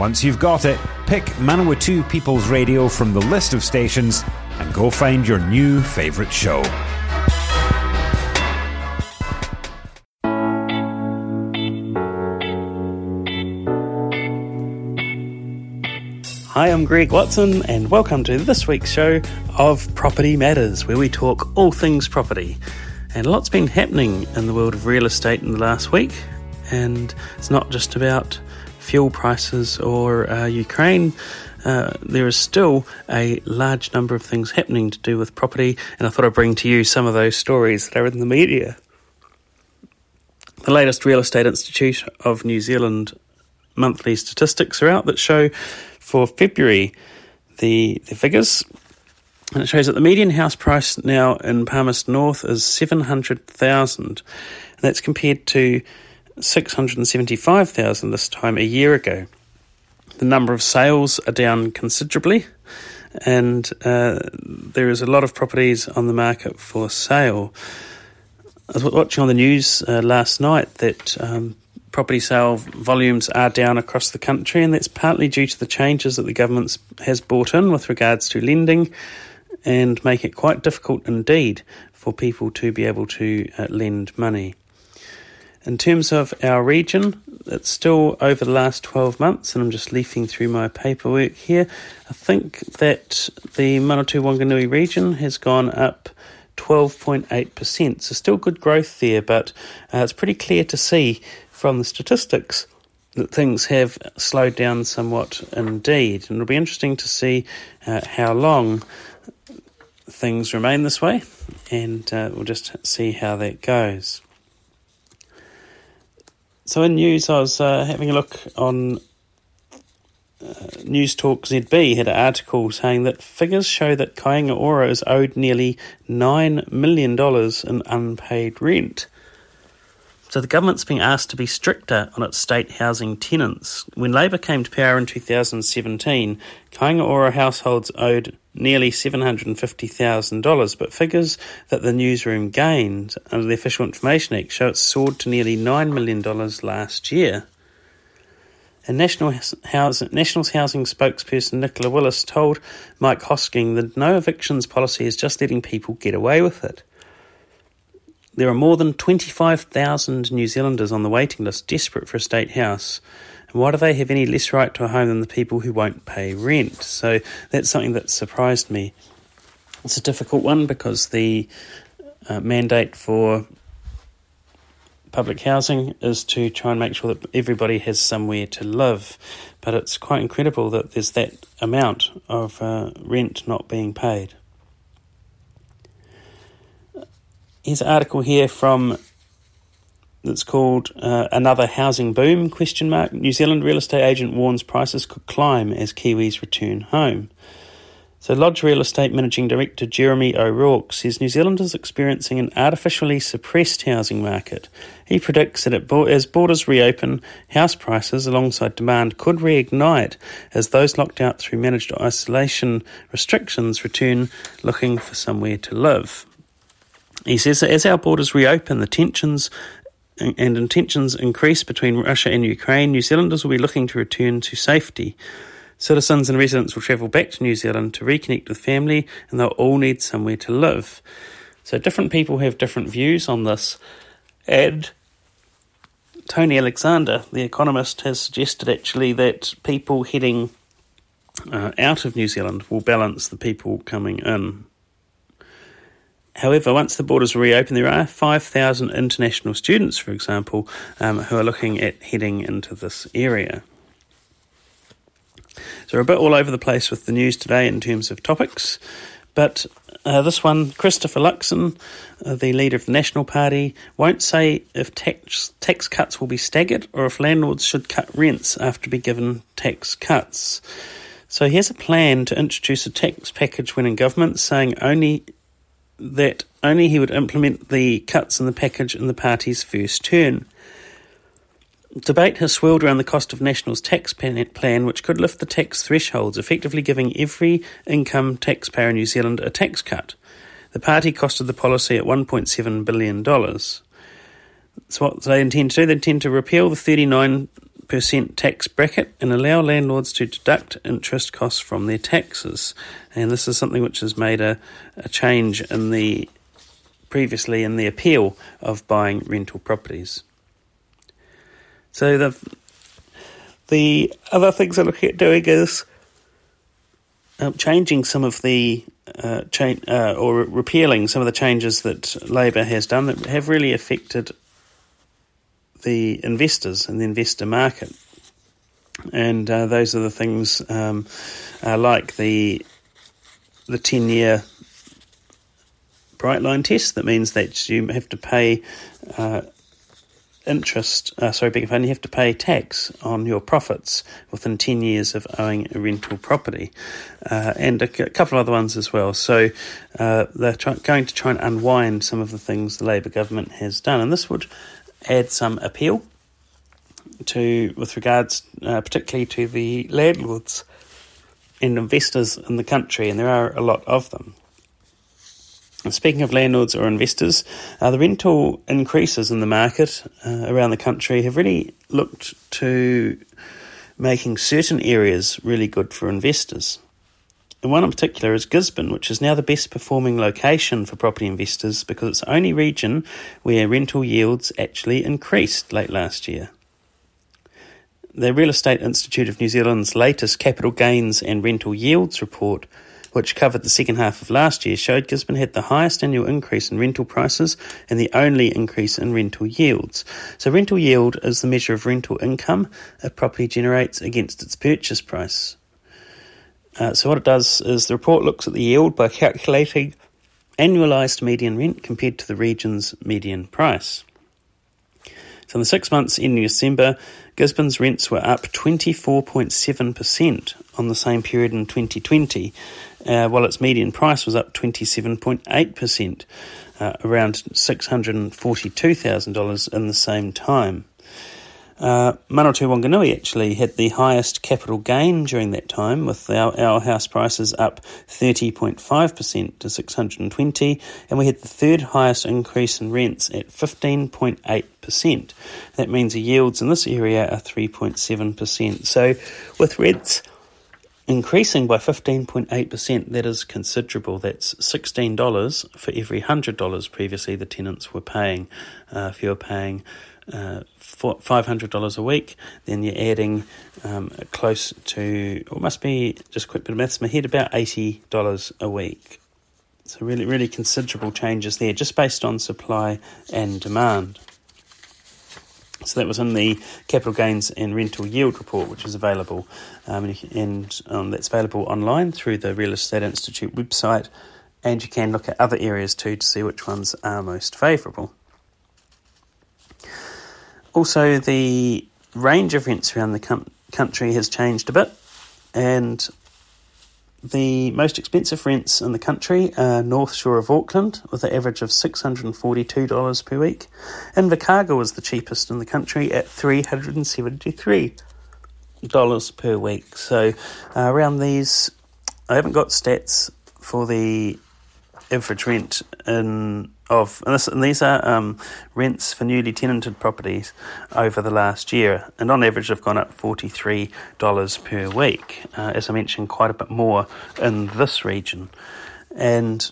Once you've got it, pick Manawatu People's Radio from the list of stations and go find your new favourite show. Hi, I'm Greg Watson, and welcome to this week's show of Property Matters, where we talk all things property. And a lot's been happening in the world of real estate in the last week, and it's not just about fuel prices or uh, Ukraine. Uh, there is still a large number of things happening to do with property, and I thought I'd bring to you some of those stories that are in the media. The latest Real Estate Institute of New Zealand monthly statistics are out that show for February the, the figures. And it shows that the median house price now in Palmerston North is 700,000. And that's compared to 675,000 this time a year ago. The number of sales are down considerably, and uh, there is a lot of properties on the market for sale. I was watching on the news uh, last night that um, property sale volumes are down across the country, and that's partly due to the changes that the government has brought in with regards to lending and make it quite difficult indeed for people to be able to uh, lend money. In terms of our region, it's still over the last 12 months, and I'm just leafing through my paperwork here. I think that the Manawatu Wanganui region has gone up 12.8%, so still good growth there, but uh, it's pretty clear to see from the statistics that things have slowed down somewhat indeed. And it'll be interesting to see uh, how long things remain this way, and uh, we'll just see how that goes. So in news, I was uh, having a look on uh, News Talk ZB had an article saying that figures show that Kāinga Ora is owed nearly $9 million in unpaid rent. So the government's being asked to be stricter on its state housing tenants. When Labor came to power in 2017, Kāinga Ora households owed nearly $750,000, but figures that the newsroom gained under the Official Information Act show it soared to nearly $9 million last year. And National Housing, Nationals Housing spokesperson Nicola Willis told Mike Hosking that no evictions policy is just letting people get away with it. There are more than 25,000 New Zealanders on the waiting list desperate for a state house. Why do they have any less right to a home than the people who won't pay rent? So that's something that surprised me. It's a difficult one because the uh, mandate for public housing is to try and make sure that everybody has somewhere to live. But it's quite incredible that there's that amount of uh, rent not being paid. Here's an article here from that's called uh, "Another Housing Boom?" Question mark. New Zealand real estate agent warns prices could climb as Kiwis return home. So, Lodge Real Estate Managing Director Jeremy O'Rourke says New Zealand is experiencing an artificially suppressed housing market. He predicts that as borders reopen, house prices alongside demand could reignite as those locked out through managed isolation restrictions return looking for somewhere to live. He says that as our borders reopen, the tensions and intentions increase between Russia and Ukraine, New Zealanders will be looking to return to safety. Citizens and residents will travel back to New Zealand to reconnect with family, and they'll all need somewhere to live. So, different people have different views on this. And Tony Alexander, the economist, has suggested actually that people heading uh, out of New Zealand will balance the people coming in. However, once the borders reopen, there are 5,000 international students, for example, um, who are looking at heading into this area. So we're a bit all over the place with the news today in terms of topics, but uh, this one, Christopher Luxon, uh, the leader of the National Party, won't say if tax, tax cuts will be staggered or if landlords should cut rents after be given tax cuts. So he has a plan to introduce a tax package when in government, saying only that only he would implement the cuts in the package in the party's first term. Debate has swirled around the cost of National's tax plan, which could lift the tax thresholds, effectively giving every income taxpayer in New Zealand a tax cut. The party costed the policy at $1.7 billion. So, what they intend to do, they intend to repeal the 39% tax bracket and allow landlords to deduct interest costs from their taxes. And this is something which has made a, a change in the previously in the appeal of buying rental properties. So the the other things they're looking at doing is um, changing some of the uh, cha- uh, or repealing some of the changes that Labor has done that have really affected the investors and the investor market. And uh, those are the things um, uh, like the the ten year bright line test. That means that you have to pay uh, interest, uh, sorry, your pardon, you have to pay tax on your profits within 10 years of owning a rental property, uh, and a, a, couple of other ones as well. So uh, they're try- going to try and unwind some of the things the Labour government has done, and this would add some appeal to, with regards uh, particularly to the landlords and investors in the country, and there are a lot of them. Speaking of landlords or investors, uh, the rental increases in the market uh, around the country have really looked to making certain areas really good for investors. And one in particular is Gisborne, which is now the best performing location for property investors because it's the only region where rental yields actually increased late last year. The Real Estate Institute of New Zealand's latest capital gains and rental yields report which covered the second half of last year, showed Gisborne had the highest annual increase in rental prices and the only increase in rental yields. So, rental yield is the measure of rental income a property generates against its purchase price. Uh, so, what it does is the report looks at the yield by calculating annualised median rent compared to the region's median price. So, in the six months ending December, Gisborne's rents were up 24.7% on the same period in 2020, uh, while its median price was up 27.8%, uh, around $642,000 in the same time. Uh, Manawatu Wanganui actually had the highest capital gain during that time, with our, our house prices up 30.5% to 620, and we had the third highest increase in rents at 15.8%. That means the yields in this area are 3.7%. So, with rents increasing by 15.8%, that is considerable. That's $16 for every $100 previously the tenants were paying. Uh, if you're paying uh, $500 a week, then you're adding um, close to, or must be just a quick bit of maths in my head, about $80 a week. So, really, really considerable changes there just based on supply and demand. So that was in the capital gains and rental yield report, which is available, um, and um, that's available online through the Real Estate Institute website. And you can look at other areas too to see which ones are most favourable. Also, the range of rents around the com- country has changed a bit, and the most expensive rents in the country are North Shore of Auckland, with an average of $642 per week, and Invercargill was the cheapest in the country at $373 per week. So, uh, around these, I haven't got stats for the average rent in of and, this, and these are um, rents for newly tenanted properties over the last year, and on average have gone up forty three dollars per week. Uh, as I mentioned, quite a bit more in this region, and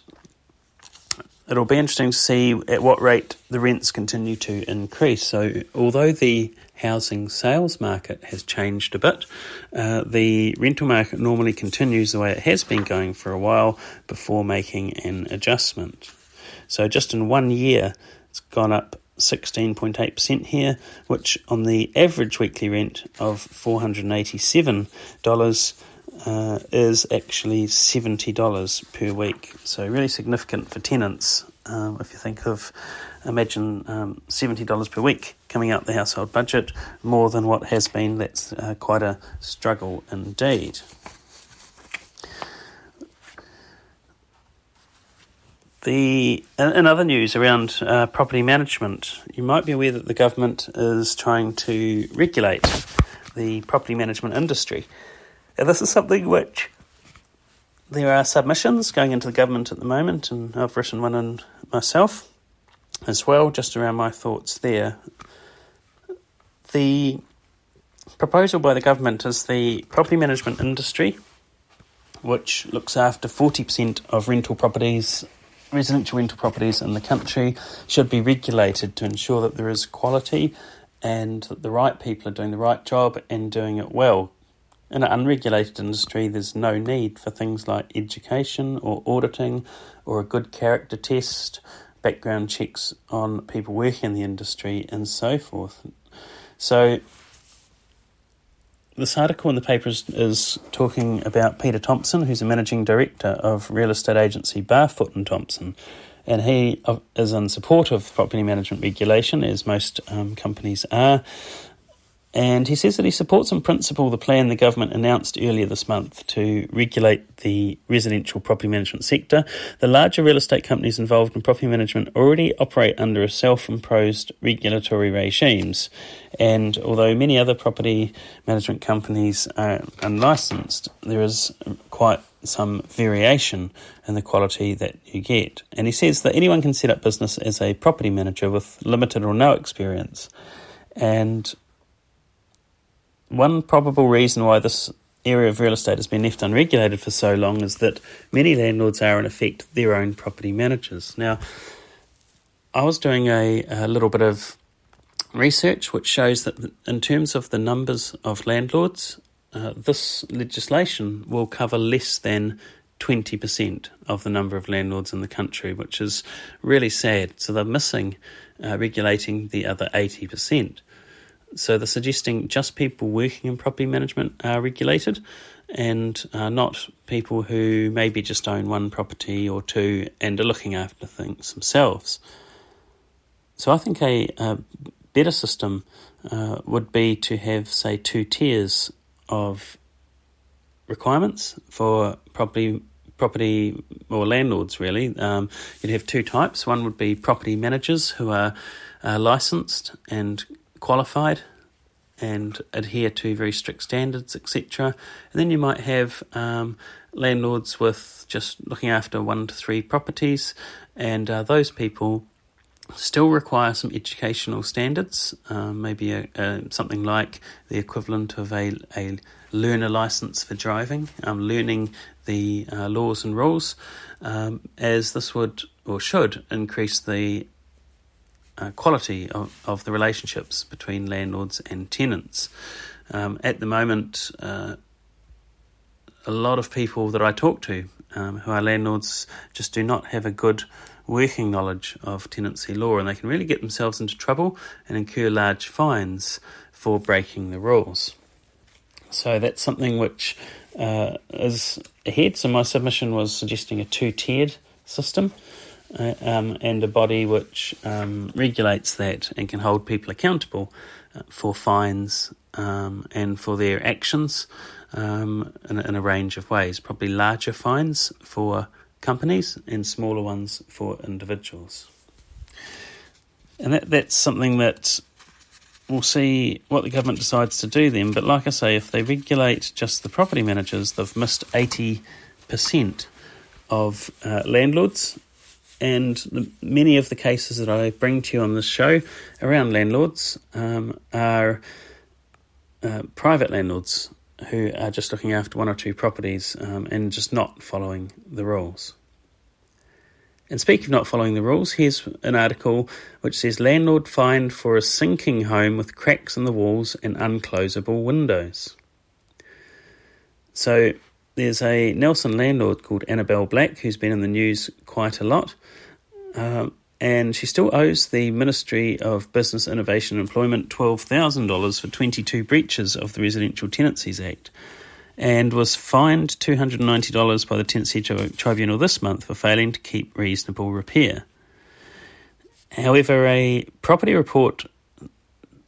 it'll be interesting to see at what rate the rents continue to increase. So, although the housing sales market has changed a bit. Uh, the rental market normally continues the way it has been going for a while before making an adjustment. So just in one year, it's gone up 16.8% here, which on the average weekly rent of $487 uh, is actually $70 per week. So, really significant for tenants. Um, if you think of, imagine um, $70 per week coming out the household budget, more than what has been, that's uh, quite a struggle indeed. The in other news around uh, property management, you might be aware that the government is trying to regulate the property management industry. And this is something which there are submissions going into the government at the moment, and I've written one in myself as well, just around my thoughts there. The proposal by the government is the property management industry, which looks after 40% of rental properties, residential rental properties in the country, should be regulated to ensure that there is quality and that the right people are doing the right job and doing it well. In an unregulated industry, there's no need for things like education or auditing or a good character test, background checks on people working in the industry, and so forth. So, this article in the paper is, is, talking about Peter Thompson, who's a managing director of real estate agency Barfoot and Thompson, and he is in support of property management regulation, as most um, companies are. And he says that he supports in principle the plan the government announced earlier this month to regulate the residential property management sector. The larger real estate companies involved in property management already operate under a self imposed regulatory regimes. And although many other property management companies are unlicensed, there is quite some variation in the quality that you get. And he says that anyone can set up business as a property manager with limited or no experience. And one probable reason why this area of real estate has been left unregulated for so long is that many landlords are, in effect, their own property managers. Now, I was doing a, a little bit of research which shows that in terms of the numbers of landlords, uh, this legislation will cover less than 20% of the number of landlords in the country, which is really sad. So they're missing uh, regulating the other 80%. So they're suggesting just people working in property management are regulated and uh, not people who maybe just own one property or two and are looking after things themselves. So I think a, a better system uh, would be to have, say, two tiers of requirements for property property or landlords really um, you'd have two types one would be property managers who are uh, licensed and qualified and adhere to very strict standards, etc. And then you might have um, landlords with just looking after one to three properties, and uh, those people still require some educational standards, um, maybe a, a, something like the equivalent of a, a learner license for driving, um, learning the uh, laws and rules, um, as this would or should increase the uh, quality of, of the relationships between landlords and tenants. Um, at the moment, uh, a lot of people that I talk to um, who are landlords just do not have a good working knowledge of tenancy law and they can really get themselves into trouble and incur large fines for breaking the rules. So that's something which uh, is ahead. So my submission was suggesting a two tiered system uh, um, and a body which um, regulates that and can hold people accountable uh, for fines um, and for their actions um, in, in, a range of ways. Probably larger fines for companies and smaller ones for individuals. And that, that's something that we'll see what the government decides to do then. But like I say, if they regulate just the property managers, they've missed 80% of uh, landlords and the, many of the cases that I bring to you on this show around landlords um, are uh, private landlords who are just looking after one or two properties um, and just not following the rules. And speaking of not following the rules, here's an article which says landlord fined for a sinking home with cracks in the walls and unclosable windows. So there's a Nelson landlord called Annabelle Black who's been in the news quite a lot. Um, and she still owes the Ministry of Business, Innovation and Employment $12,000 for 22 breaches of the Residential Tenancies Act and was fined $290 by the Tenancy Tribunal this month for failing to keep reasonable repair. However, a property report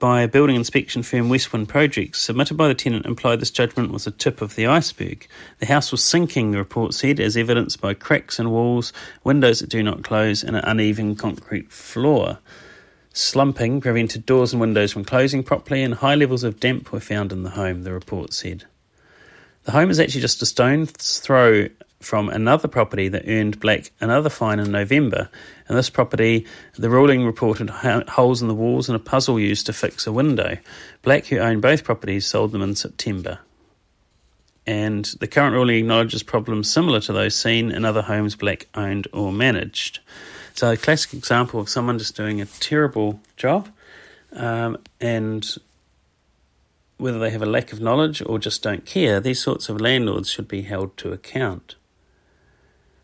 by a building inspection firm Westwind Projects, submitted by the tenant, implied this judgment was the tip of the iceberg. The house was sinking, the report said, as evidenced by cracks in walls, windows that do not close, and an uneven concrete floor. Slumping prevented doors and windows from closing properly, and high levels of damp were found in the home, the report said. The home is actually just a stone's throw from another property that earned Black another fine in November. And this property, the ruling reported holes in the walls and a puzzle used to fix a window. Black, who owned both properties, sold them in September. And the current ruling acknowledges problems similar to those seen in other homes Black owned or managed. So, a classic example of someone just doing a terrible job um, and whether they have a lack of knowledge or just don't care, these sorts of landlords should be held to account.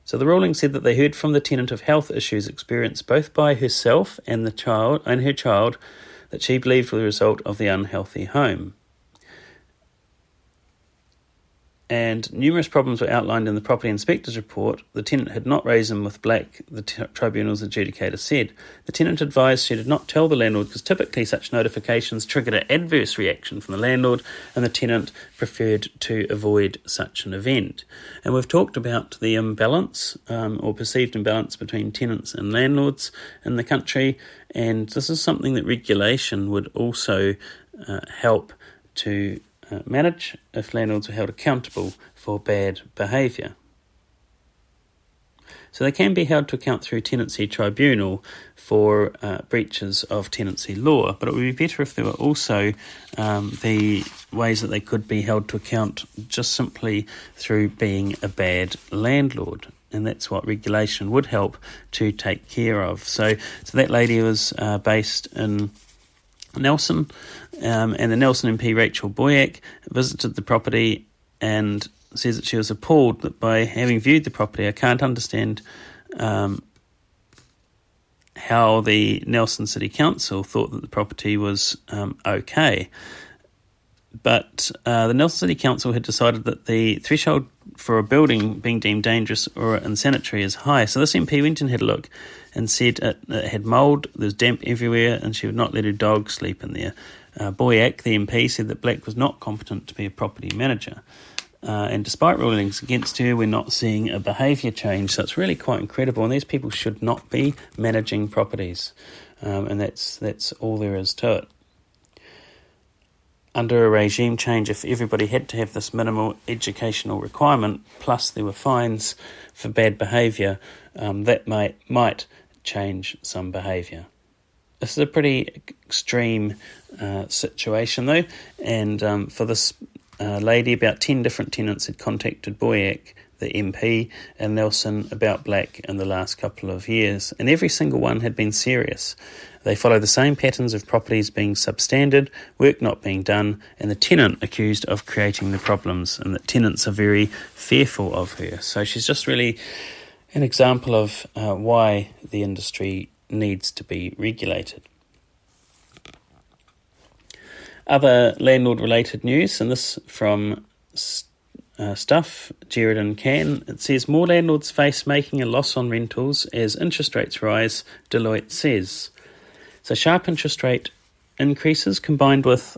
So the ruling said that they heard from the tenant of health issues experienced both by herself and the child and her child that she believed were the result of the unhealthy home. And numerous problems were outlined in the property inspector's report. The tenant had not raised them with Black, the t- tribunal's adjudicator said. The tenant advised she did not tell the landlord because typically such notifications triggered an adverse reaction from the landlord, and the tenant preferred to avoid such an event. And we've talked about the imbalance um, or perceived imbalance between tenants and landlords in the country, and this is something that regulation would also uh, help to manage if landlords are held accountable for bad behaviour. So they can be held to account through tenancy tribunal for uh, breaches of tenancy law, but it would be better if there were also um, the ways that they could be held to account just simply through being a bad landlord. And that's what regulation would help to take care of. So, so that lady was uh, based in Nelson, um, and the Nelson MP Rachel Boyack visited the property and says that she was appalled that by having viewed the property, I can't understand um, how the Nelson City Council thought that the property was um, okay. But uh, the Nelson City Council had decided that the threshold for a building being deemed dangerous or unsanitary is high. So this MP went and had a look and said it, it had mould, there's damp everywhere, and she would not let her dog sleep in there. Uh, Boyack, the MP, said that Black was not competent to be a property manager. Uh, and despite rulings against her, we're not seeing a behaviour change. So it's really quite incredible. And these people should not be managing properties. Um, and that's, that's all there is to it. Under a regime change, if everybody had to have this minimal educational requirement, plus there were fines for bad behaviour, um, that might, might change some behaviour. This is a pretty extreme uh, situation, though, and um, for this uh, lady, about 10 different tenants had contacted Boyack, the MP, and Nelson about Black in the last couple of years, and every single one had been serious. They follow the same patterns of properties being substandard, work not being done, and the tenant accused of creating the problems, and that tenants are very fearful of her. So she's just really an example of uh, why the industry needs to be regulated. Other landlord related news, and this from uh, Stuff, Jared and Can, it says more landlords face making a loss on rentals as interest rates rise, Deloitte says. So, sharp interest rate increases combined with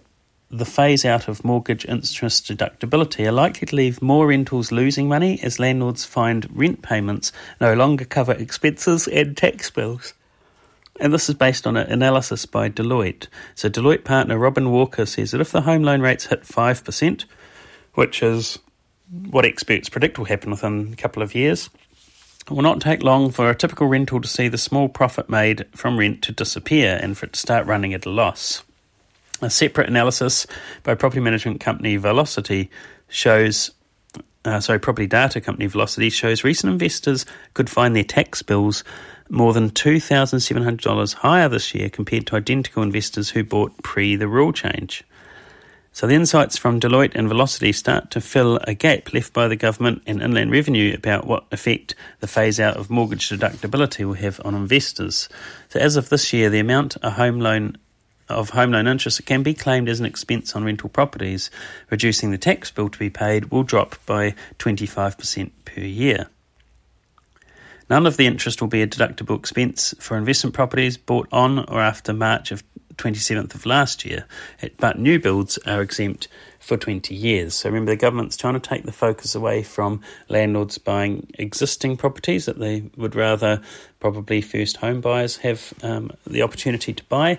the phase out of mortgage interest deductibility are likely to leave more rentals losing money as landlords find rent payments no longer cover expenses and tax bills. And this is based on an analysis by Deloitte. So, Deloitte partner Robyn Walker says that if the home loan rates hit 5%, which is what experts predict will happen within a couple of years, it will not take long for a typical rental to see the small profit made from rent to disappear and for it to start running at a loss. A separate analysis by property management company Valocity shows, uh, sorry, property data company Valocity shows recent investors could find their tax bills more than $2,700 higher this year compared to identical investors who bought pre the rule change. So the insights from Deloitte and Valocity start to fill a gap left by the government and inland revenue about what effect the phase out of mortgage deductibility will have on investors. So as of this year, the amount a home loan of home loan interest can be claimed as an expense on rental properties, reducing the tax bill to be paid, will drop by 25% per year. None of the interest will be a deductible expense for investment properties bought on or after March of 27th of last year, but new builds are exempt for 20 years. So remember, the government's trying to take the focus away from landlords buying existing properties that they would rather probably first home buyers have um, the opportunity to buy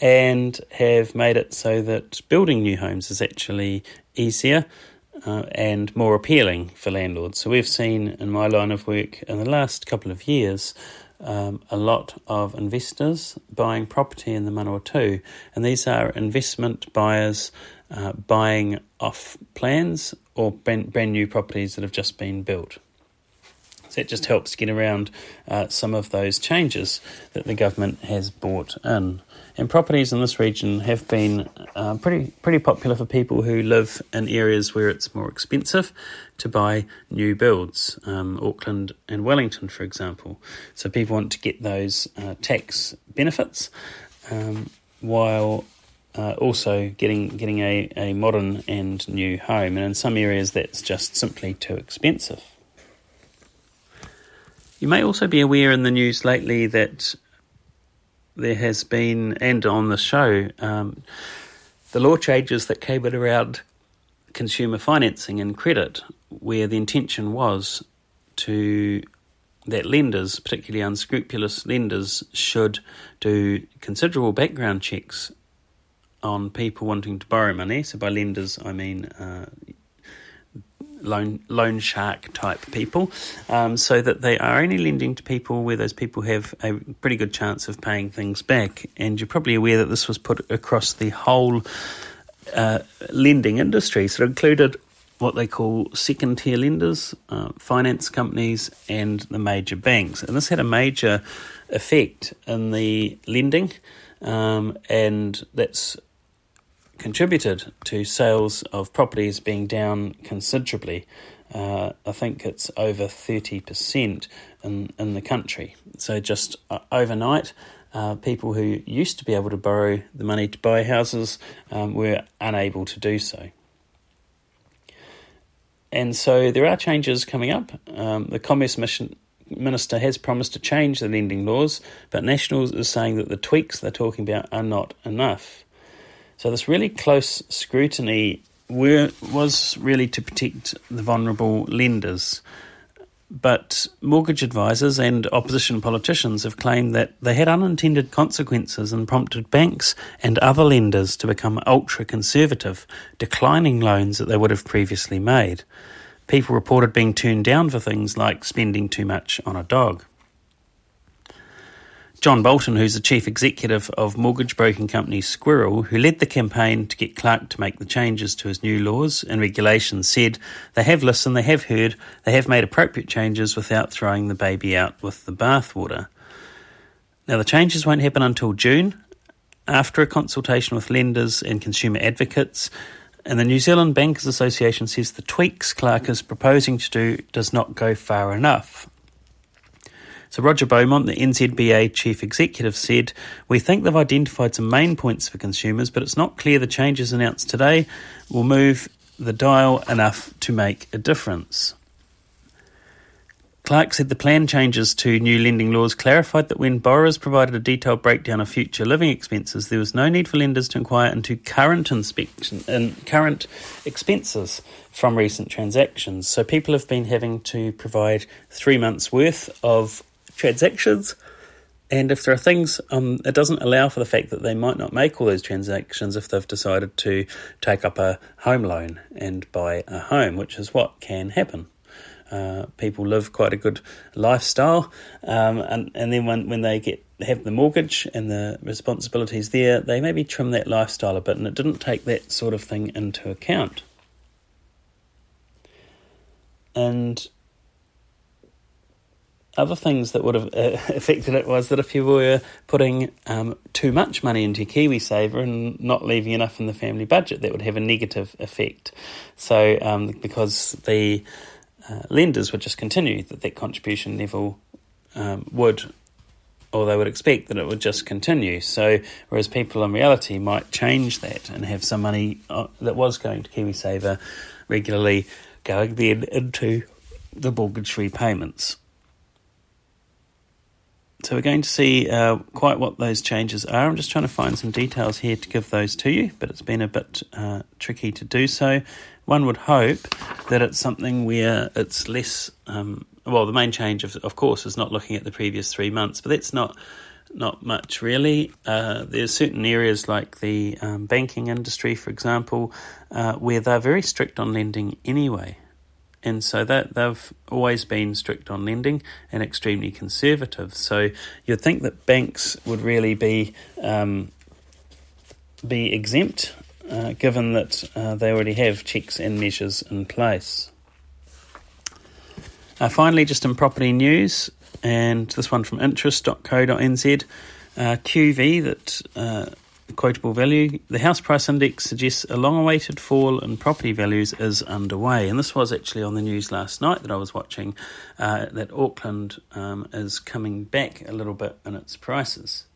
and have made it so that building new homes is actually easier uh, and more appealing for landlords. So we've seen in my line of work in the last couple of years um, a lot of investors buying property in the Manawatu, and these are investment buyers uh, buying off plans or brand, brand new properties that have just been built. So it just helps get around uh, some of those changes that the government has brought in. And properties in this region have been uh, pretty pretty popular for people who live in areas where it's more expensive to buy new builds, um, Auckland and Wellington, for example. So people want to get those uh, tax benefits um, while uh, also getting getting a, a modern and new home. And in some areas, that's just simply too expensive. You may also be aware in the news lately that there has been, and on the show, um, the law changes that came in around consumer financing and credit, where the intention was to that lenders, particularly unscrupulous lenders, should do considerable background checks on people wanting to borrow money. So by lenders, I mean uh, loan loan shark type people, um, so that they are only lending to people where those people have a pretty good chance of paying things back. And you're probably aware that this was put across the whole uh, lending industry, so it included what they call second tier lenders, uh, finance companies, and the major banks. And this had a major effect in the lending, um, and that's contributed to sales of properties being down considerably. Uh, I think it's over 30% in, in the country. So, just uh, overnight, uh, people who used to be able to borrow the money to buy houses um, were unable to do so. And so, there are changes coming up. Um, the Commerce Mission, Minister has promised to change the lending laws, but Nationals is saying that the tweaks they're talking about are not enough. So this really close scrutiny were, was really to protect the vulnerable lenders. But mortgage advisors and opposition politicians have claimed that they had unintended consequences and prompted banks and other lenders to become ultra conservative, declining loans that they would have previously made. People reported being turned down for things like spending too much on a dog. John Bolton, who's the chief executive of mortgage broking company Squirrel, who led the campaign to get Clark to make the changes to his new laws and regulations, said they have listened, they have heard, they have made appropriate changes without throwing the baby out with the bathwater. Now, the changes won't happen until June, after a consultation with lenders and consumer advocates. And the New Zealand Bankers Association says the tweaks Clark is proposing to do does not go far enough. So Roger Beaumont, the NZBA chief executive, said, We think they've identified some main points for consumers, but it's not clear the changes announced today will move the dial enough to make a difference. Clark said the plan changes to new lending laws clarified that when borrowers provided a detailed breakdown of future living expenses, there was no need for lenders to inquire into current inspection and current expenses from recent transactions. So people have been having to provide three months' worth of transactions. And if there are things, um, it doesn't allow for the fact that they might not make all those transactions if they've decided to take up a home loan and buy a home, which is what can happen. Uh, people live quite a good lifestyle, um, and and then when when they get have the mortgage and the responsibilities there, they maybe trim that lifestyle a bit, and it didn't take that sort of thing into account. And other things that would have uh, affected it was that if you were putting um, too much money into KiwiSaver and not leaving enough in the family budget, that would have a negative effect. So, um, because the uh, lenders would just continue that that contribution level um, would, or they would expect that it would just continue. So, whereas people in reality might change that and have some money uh, that was going to KiwiSaver regularly going then into the mortgage repayments. So we're going to see uh, quite what those changes are. I'm just trying to find some details here to give those to you, but it's been a bit uh, tricky to do so. One would hope that it's something where it's less. Um, well, the main change, of, of course, is not looking at the previous three months, but that's not not much really. Uh, there's certain areas like the um, banking industry, for example, uh, where they're very strict on lending anyway and so that they've always been strict on lending and extremely conservative. So you'd think that banks would really be um, be exempt, uh, given that uh, they already have checks and measures in place. Uh, finally, just in property news, and this one from interest.co.nz, uh, QV that quotable value, the house price index suggests a long awaited fall in property values is underway. And this was actually on the news last night that I was watching uh, that Auckland um, is coming back a little bit in its prices.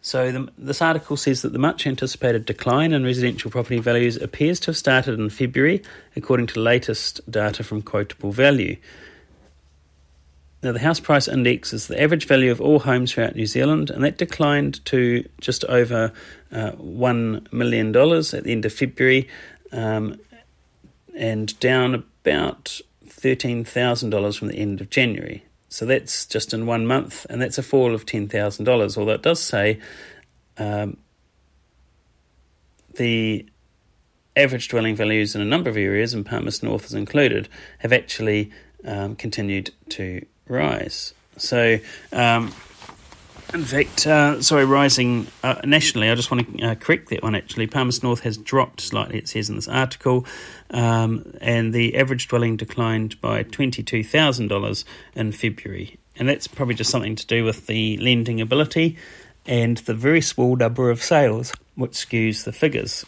So, the, this article says that the much anticipated decline in residential property values appears to have started in February, according to latest data from Quotable Value. Now, the house price index is the average value of all homes throughout New Zealand, and that declined to just over uh, $1 million at the end of February um, and down about $13,000 from the end of January. So that's just in one month, and that's a fall of $10,000. Although it does say um, the average dwelling values in a number of areas, and Palmerston North is included, have actually um, continued to rise. So, um, in fact, uh, sorry, rising uh, nationally, I just want to uh, correct that one actually. Palmerston North has dropped slightly, it says in this article, um, and the average dwelling declined by $22,000 in February. And that's probably just something to do with the lending ability and the very small number of sales, which skews the figures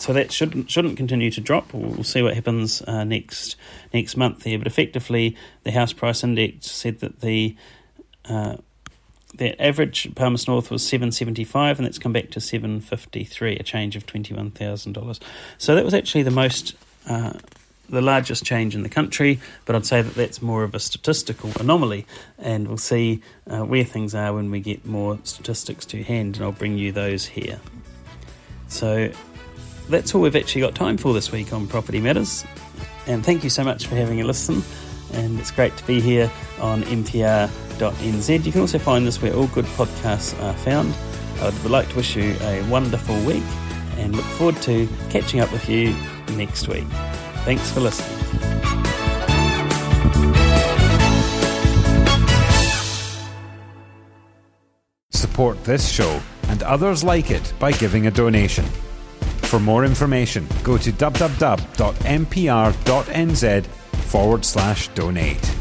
so that shouldn't shouldn't continue to drop. We'll see what happens uh, next next month there. But effectively, the house price index said that the uh, the average Palmerston North was seven seventy five, and that's come back to seven fifty three, a change of twenty one thousand dollars. So that was actually the most. Uh, the largest change in the country, but I'd say that that's more of a statistical anomaly, and we'll see uh, where things are when we get more statistics to hand, and I'll bring you those here. So, that's all we've actually got time for this week on Property Matters. And thank you so much for having a listen. And it's great to be here on mpr.nz. You can also find this where all good podcasts are found. I would like to wish you a wonderful week and look forward to catching up with you next week. Thanks for listening. Support this show and others like it by giving a donation. For more information, go to www.mpr.nz forward slash donate.